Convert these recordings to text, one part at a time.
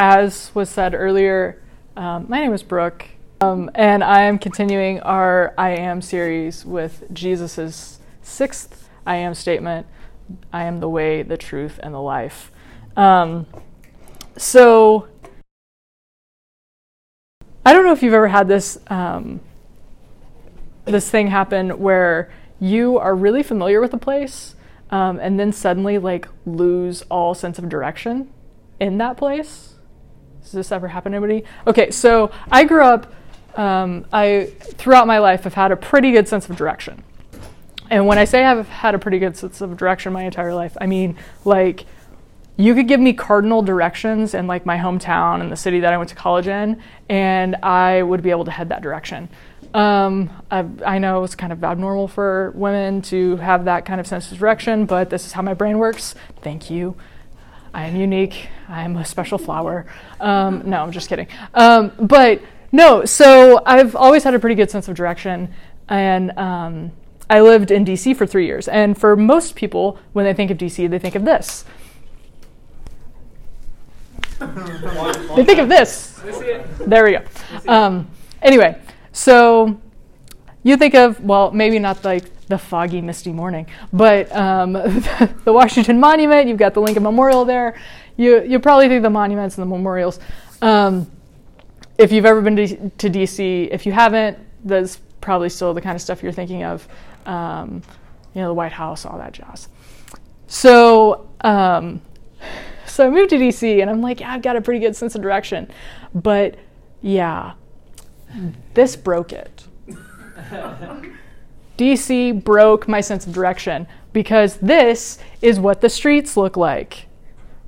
as was said earlier, um, my name is Brooke, um, and I am continuing our I Am series with Jesus' sixth I Am statement I am the way, the truth, and the life. Um, so, I don't know if you've ever had this um, this thing happen where you are really familiar with a place um, and then suddenly like lose all sense of direction in that place. Does this ever happen to anybody? Okay, so I grew up. Um, I throughout my life have had a pretty good sense of direction, and when I say I've had a pretty good sense of direction my entire life, I mean like you could give me cardinal directions in like my hometown and the city that I went to college in, and I would be able to head that direction. Um, I, I, know it's kind of abnormal for women to have that kind of sense of direction, but this is how my brain works. Thank you. I am unique. I am a special flower. Um, no, I'm just kidding. Um, but no, so I've always had a pretty good sense of direction, and um, I lived in DC for three years. And for most people, when they think of DC, they think of this. they think of this. There we go. Um, anyway, so you think of, well, maybe not like the foggy, misty morning, but um, the Washington Monument, you've got the Lincoln Memorial there. You, you probably think the monuments and the memorials. Um, if you've ever been to, to, DC, if you haven't, that's probably still the kind of stuff you're thinking of. Um, you know, the White House, all that jazz. So, um, so I moved to DC, and I'm like, yeah, I've got a pretty good sense of direction, but yeah, this broke it. DC broke my sense of direction because this is what the streets look like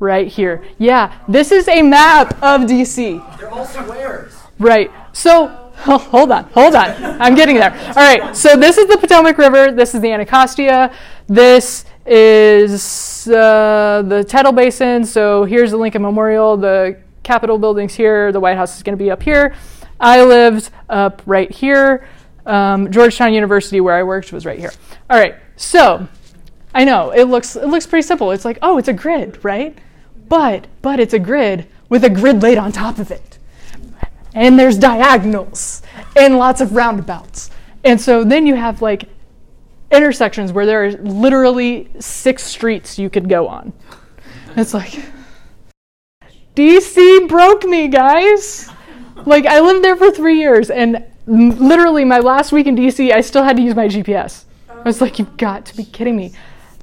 right here. Yeah, this is a map of DC. They're all squares. Right. So, oh, hold on, hold on. I'm getting there. All right. So this is the Potomac River. This is the Anacostia. This is uh, the Tidal Basin. So here's the Lincoln Memorial. The Capitol building's here. The White House is going to be up here. I lived up right here. Um, Georgetown University, where I worked, was right here. All right, so I know it looks it looks pretty simple. It's like, oh, it's a grid, right? But but it's a grid with a grid laid on top of it, and there's diagonals and lots of roundabouts, and so then you have like intersections where there are literally six streets you could go on. It's like DC broke me, guys like I lived there for three years, and literally my last week in DC, I still had to use my GPS. I was like, "You've got to be kidding me!"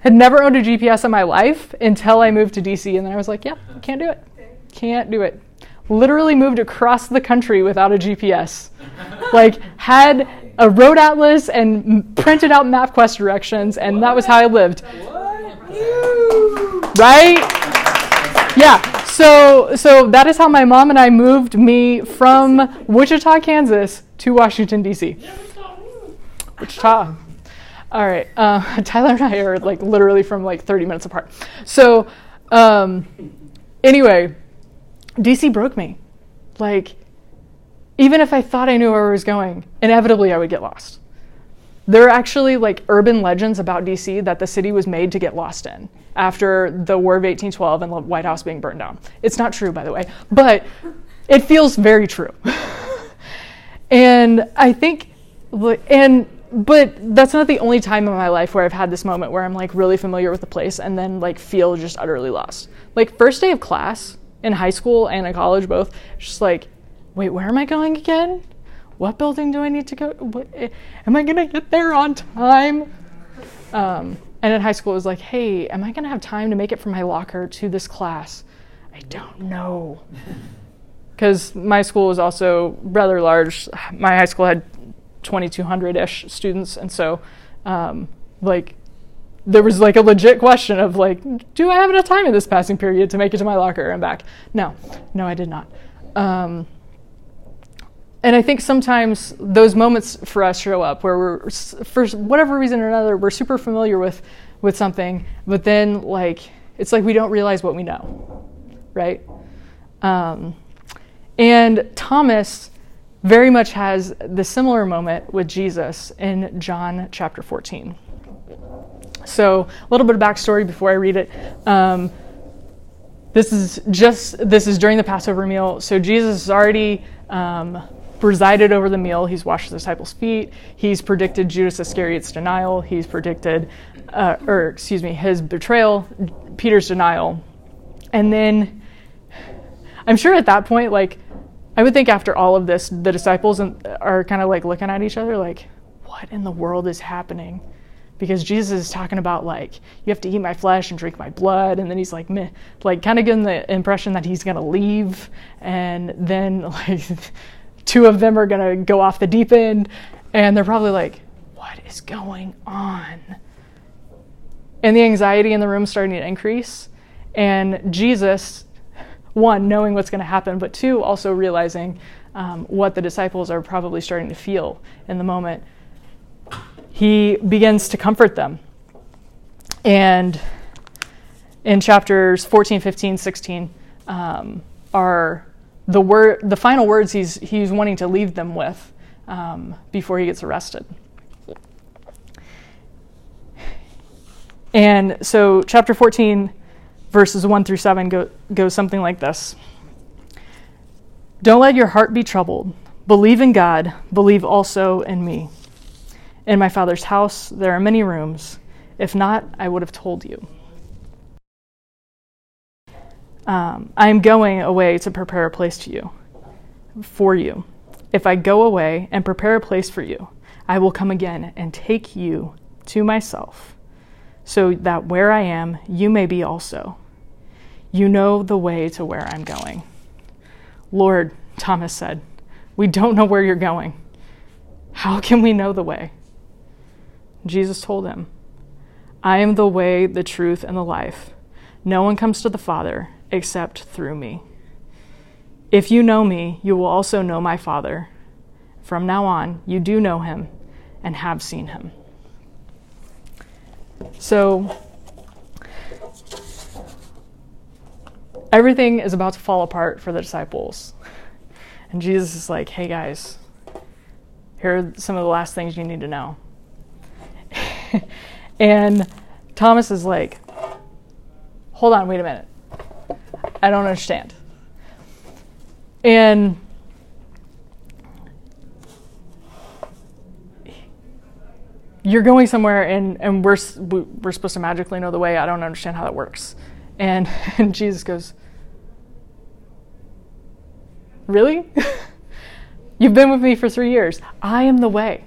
Had never owned a GPS in my life until I moved to DC, and then I was like, "Yeah, can't do it. Can't do it." Literally moved across the country without a GPS. like had a road atlas and printed out MapQuest directions, and that was how I lived. Right? Yeah. So, so that is how my mom and I moved me from Wichita, Kansas to Washington, D.C. Wichita. All right. Uh, Tyler and I are like literally from like 30 minutes apart. So, um, anyway, DC broke me. Like, even if I thought I knew where I was going, inevitably I would get lost. There are actually like urban legends about DC that the city was made to get lost in after the War of 1812 and the White House being burned down. It's not true, by the way, but it feels very true. and I think, and but that's not the only time in my life where I've had this moment where I'm like really familiar with the place and then like feel just utterly lost. Like first day of class in high school and in college both, just like, wait, where am I going again? What building do I need to go? What, am I going to get there on time? Um, and in high school, it was like, hey, am I going to have time to make it from my locker to this class? I don't know. Because my school was also rather large. My high school had 2,200 ish students. And so, um, like, there was like a legit question of like, do I have enough time in this passing period to make it to my locker and back? No, no, I did not. Um, and I think sometimes those moments for us show up where we're, for whatever reason or another, we're super familiar with, with something, but then like it's like we don't realize what we know, right? Um, and Thomas very much has the similar moment with Jesus in John chapter 14. So, a little bit of backstory before I read it. Um, this is just this is during the Passover meal. So Jesus has already um, presided over the meal. He's washed the disciples' feet. He's predicted Judas Iscariot's denial. He's predicted, uh, or excuse me, his betrayal, Peter's denial, and then I'm sure at that point, like I would think after all of this, the disciples are kind of like looking at each other, like, what in the world is happening? because Jesus is talking about like you have to eat my flesh and drink my blood, and then he's like, meh, like kind of getting the impression that he's gonna leave, and then like two of them are gonna go off the deep end, and they're probably like, what is going on? And the anxiety in the room starting to increase, and Jesus, one knowing what's going to happen, but two also realizing um, what the disciples are probably starting to feel in the moment he begins to comfort them. And in chapters 14, 15, 16 um, are the word, the final words he's, he's wanting to leave them with um, before he gets arrested. And so, chapter 14, verses 1 through 7 go, goes something like this Don't let your heart be troubled. Believe in God, believe also in me. In my Father's house there are many rooms. If not, I would have told you. Um, I am going away to prepare a place to you, for you. If I go away and prepare a place for you, I will come again and take you to myself, so that where I am, you may be also. You know the way to where I'm going. Lord, Thomas said, we don't know where you're going. How can we know the way? Jesus told him, I am the way, the truth, and the life. No one comes to the Father except through me. If you know me, you will also know my Father. From now on, you do know him and have seen him. So, everything is about to fall apart for the disciples. And Jesus is like, hey guys, here are some of the last things you need to know. and Thomas is like, hold on, wait a minute. I don't understand. And you're going somewhere and, and we're, we're supposed to magically know the way. I don't understand how that works. And, and Jesus goes, Really? You've been with me for three years. I am the way.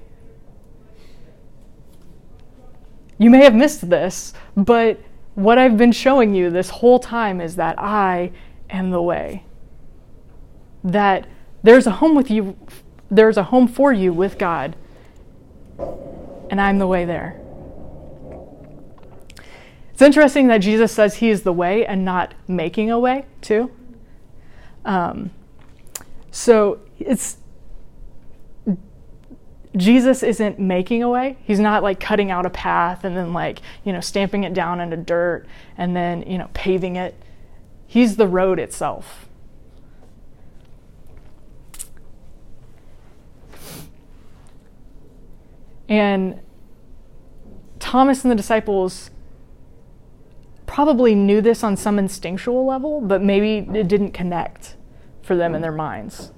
You may have missed this, but what I've been showing you this whole time is that I am the way. That there's a home with you, there's a home for you with God, and I'm the way there. It's interesting that Jesus says he is the way and not making a way, too. Um, so it's Jesus isn't making a way. He's not like cutting out a path and then like, you know, stamping it down into dirt and then, you know, paving it. He's the road itself. And Thomas and the disciples probably knew this on some instinctual level, but maybe it didn't connect for them in their minds.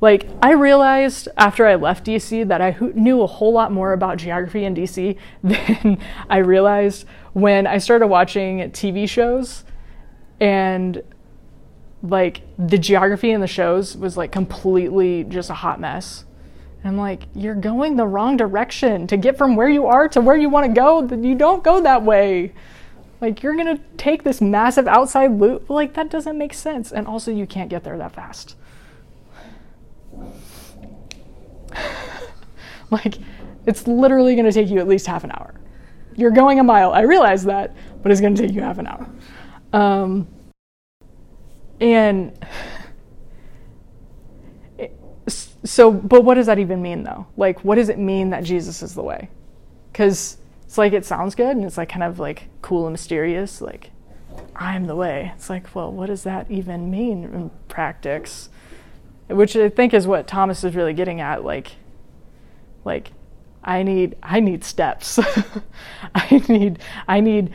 Like, I realized after I left DC that I knew a whole lot more about geography in DC than I realized when I started watching TV shows and like the geography in the shows was like completely just a hot mess. And I'm like, you're going the wrong direction. To get from where you are to where you want to go, you don't go that way. Like, you're going to take this massive outside loop. Like, that doesn't make sense. And also, you can't get there that fast. like, it's literally going to take you at least half an hour. You're going a mile. I realize that, but it's going to take you half an hour. Um, and so, but what does that even mean, though? Like, what does it mean that Jesus is the way? Because it's like it sounds good and it's like kind of like cool and mysterious, like, I'm the way. It's like, well, what does that even mean in practice? Which I think is what Thomas is really getting at. Like, like I need I need steps. I need I need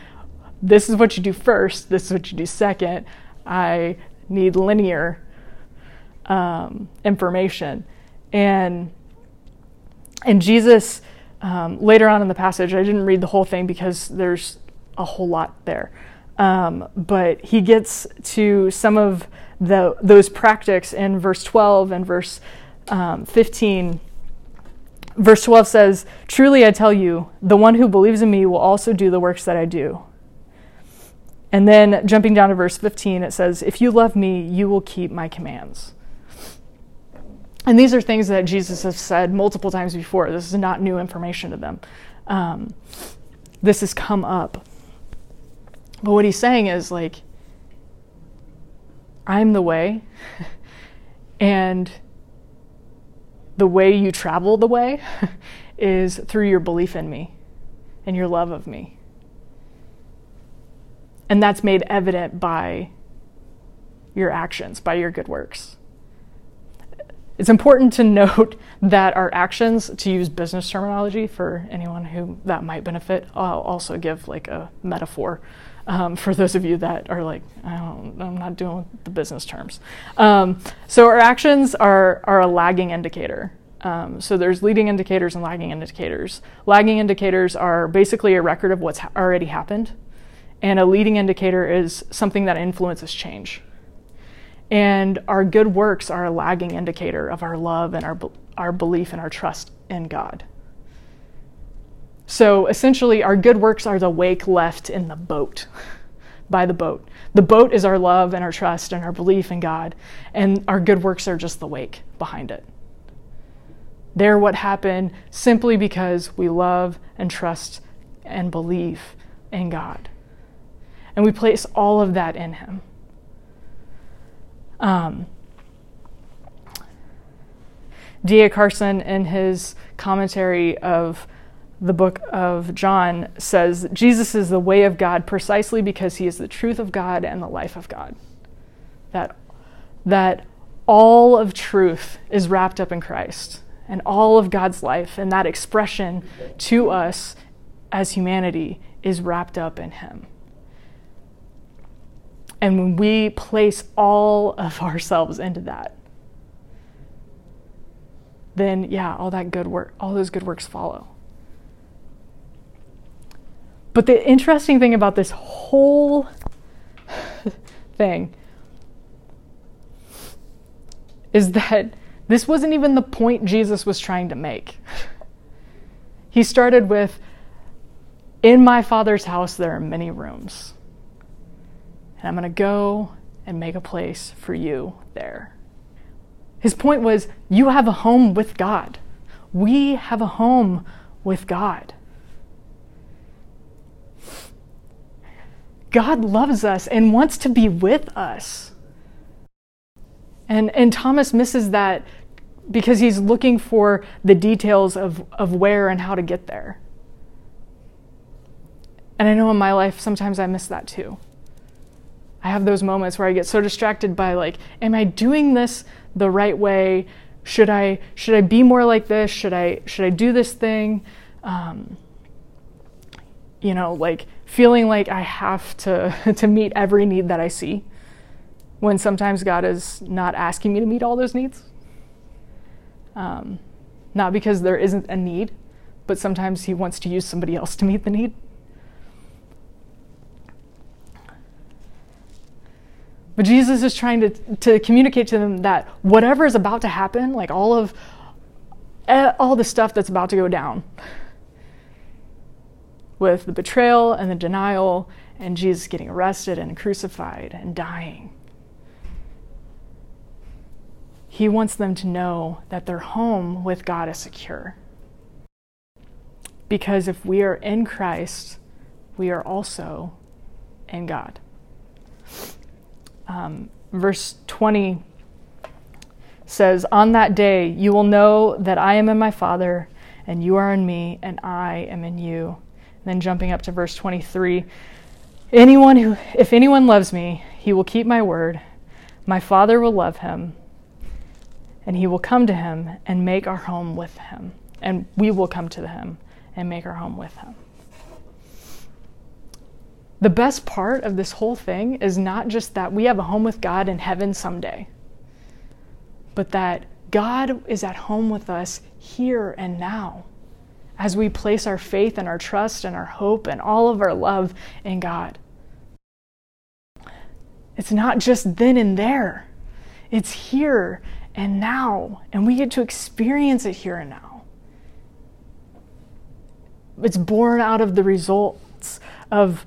this is what you do first, this is what you do second. I need linear um, information. And and Jesus, um, later on in the passage, I didn't read the whole thing because there's a whole lot there. Um, but he gets to some of the those practices in verse 12 and verse um, 15. Verse 12 says, Truly I tell you, the one who believes in me will also do the works that I do. And then jumping down to verse 15, it says, If you love me, you will keep my commands. And these are things that Jesus has said multiple times before. This is not new information to them. Um, this has come up. But what he's saying is like, I'm the way, and the way you travel the way is through your belief in me and your love of me. And that's made evident by your actions, by your good works. It's important to note that our actions, to use business terminology for anyone who that might benefit, I'll also give like a metaphor um, for those of you that are like, I don't, I'm not doing the business terms. Um, so our actions are, are a lagging indicator. Um, so there's leading indicators and lagging indicators. Lagging indicators are basically a record of what's ha- already happened, and a leading indicator is something that influences change. And our good works are a lagging indicator of our love and our, our belief and our trust in God. So essentially, our good works are the wake left in the boat, by the boat. The boat is our love and our trust and our belief in God, and our good works are just the wake behind it. They're what happen simply because we love and trust and believe in God. And we place all of that in Him. Um, D.A. Carson, in his commentary of the book of John, says Jesus is the way of God precisely because he is the truth of God and the life of God. That, that all of truth is wrapped up in Christ and all of God's life, and that expression to us as humanity is wrapped up in him. And when we place all of ourselves into that, then yeah, all that good work, all those good works follow. But the interesting thing about this whole thing is that this wasn't even the point Jesus was trying to make. He started with, In my Father's house, there are many rooms. And I'm going to go and make a place for you there. His point was you have a home with God. We have a home with God. God loves us and wants to be with us. And, and Thomas misses that because he's looking for the details of, of where and how to get there. And I know in my life, sometimes I miss that too. I have those moments where I get so distracted by like, am I doing this the right way? Should I should I be more like this? Should I should I do this thing? Um, you know, like feeling like I have to to meet every need that I see, when sometimes God is not asking me to meet all those needs. Um, not because there isn't a need, but sometimes He wants to use somebody else to meet the need. But Jesus is trying to, to communicate to them that whatever is about to happen, like all of eh, all the stuff that's about to go down, with the betrayal and the denial, and Jesus getting arrested and crucified and dying. He wants them to know that their home with God is secure. Because if we are in Christ, we are also in God um, verse 20 says, On that day you will know that I am in my Father, and you are in me, and I am in you. Then jumping up to verse 23 Anyone who, if anyone loves me, he will keep my word. My Father will love him, and he will come to him and make our home with him. And we will come to him and make our home with him. the best part of this whole thing is not just that we have a home with God in heaven someday, but that God is at home with us here and now as we place our faith and our trust and our hope and all of our love in God. It's not just then and there, it's here and now, and we get to experience it here and now. It's born out of the results of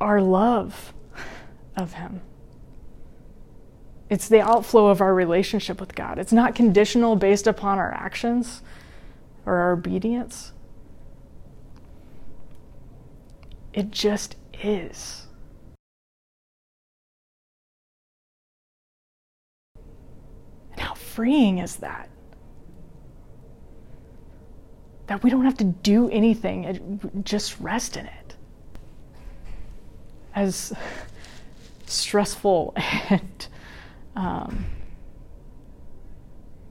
our love of Him. It's the outflow of our relationship with God. It's not conditional based upon our actions or our obedience. It just is. And how freeing is that? That we don't have to do anything, just rest in it. As stressful and um,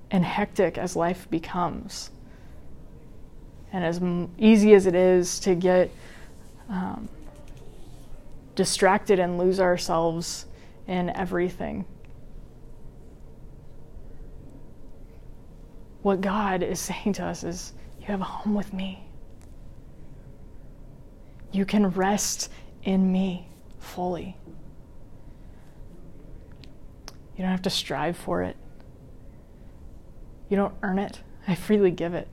and hectic as life becomes, and as easy as it is to get um, distracted and lose ourselves in everything. What God is saying to us is, You have a home with me. You can rest in me fully. You don't have to strive for it. You don't earn it. I freely give it.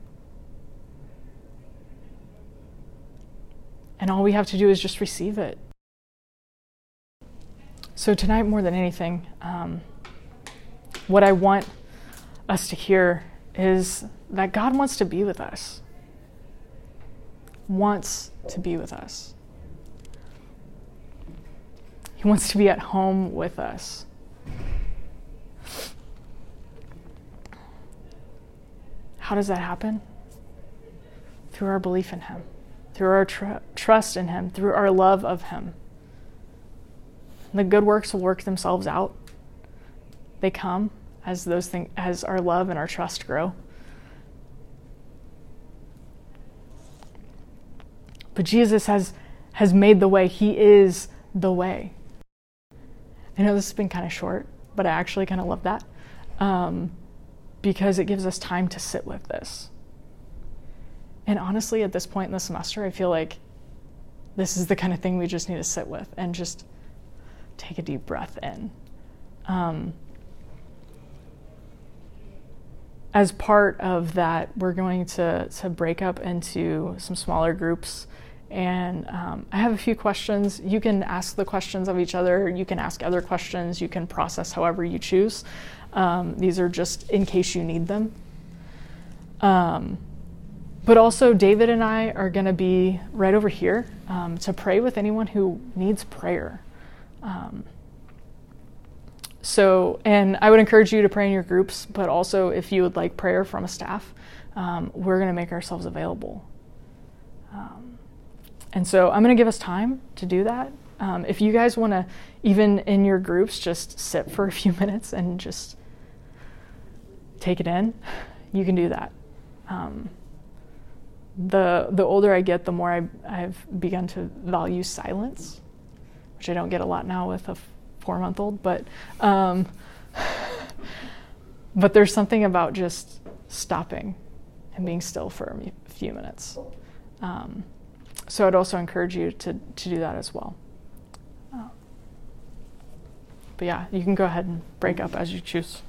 And all we have to do is just receive it. So, tonight, more than anything, um, what I want us to hear is that God wants to be with us. Wants to be with us. He wants to be at home with us. How does that happen? Through our belief in Him through our tr- trust in Him, through our love of Him. The good works will work themselves out. They come as those things, as our love and our trust grow. But Jesus has has made the way. He is the way. I know this has been kind of short, but I actually kind of love that um, because it gives us time to sit with this. And honestly, at this point in the semester, I feel like this is the kind of thing we just need to sit with and just take a deep breath in. Um, as part of that, we're going to, to break up into some smaller groups. And um, I have a few questions. You can ask the questions of each other. You can ask other questions. You can process however you choose. Um, these are just in case you need them. Um, but also, David and I are going to be right over here um, to pray with anyone who needs prayer. Um, so, and I would encourage you to pray in your groups, but also if you would like prayer from a staff, um, we're going to make ourselves available. Um, and so I'm going to give us time to do that. Um, if you guys want to, even in your groups, just sit for a few minutes and just take it in, you can do that. Um, the the older I get, the more I, I've begun to value silence, which I don't get a lot now with a four month old. But um, but there's something about just stopping and being still for a few minutes. Um, so I'd also encourage you to to do that as well. Uh, but yeah, you can go ahead and break up as you choose.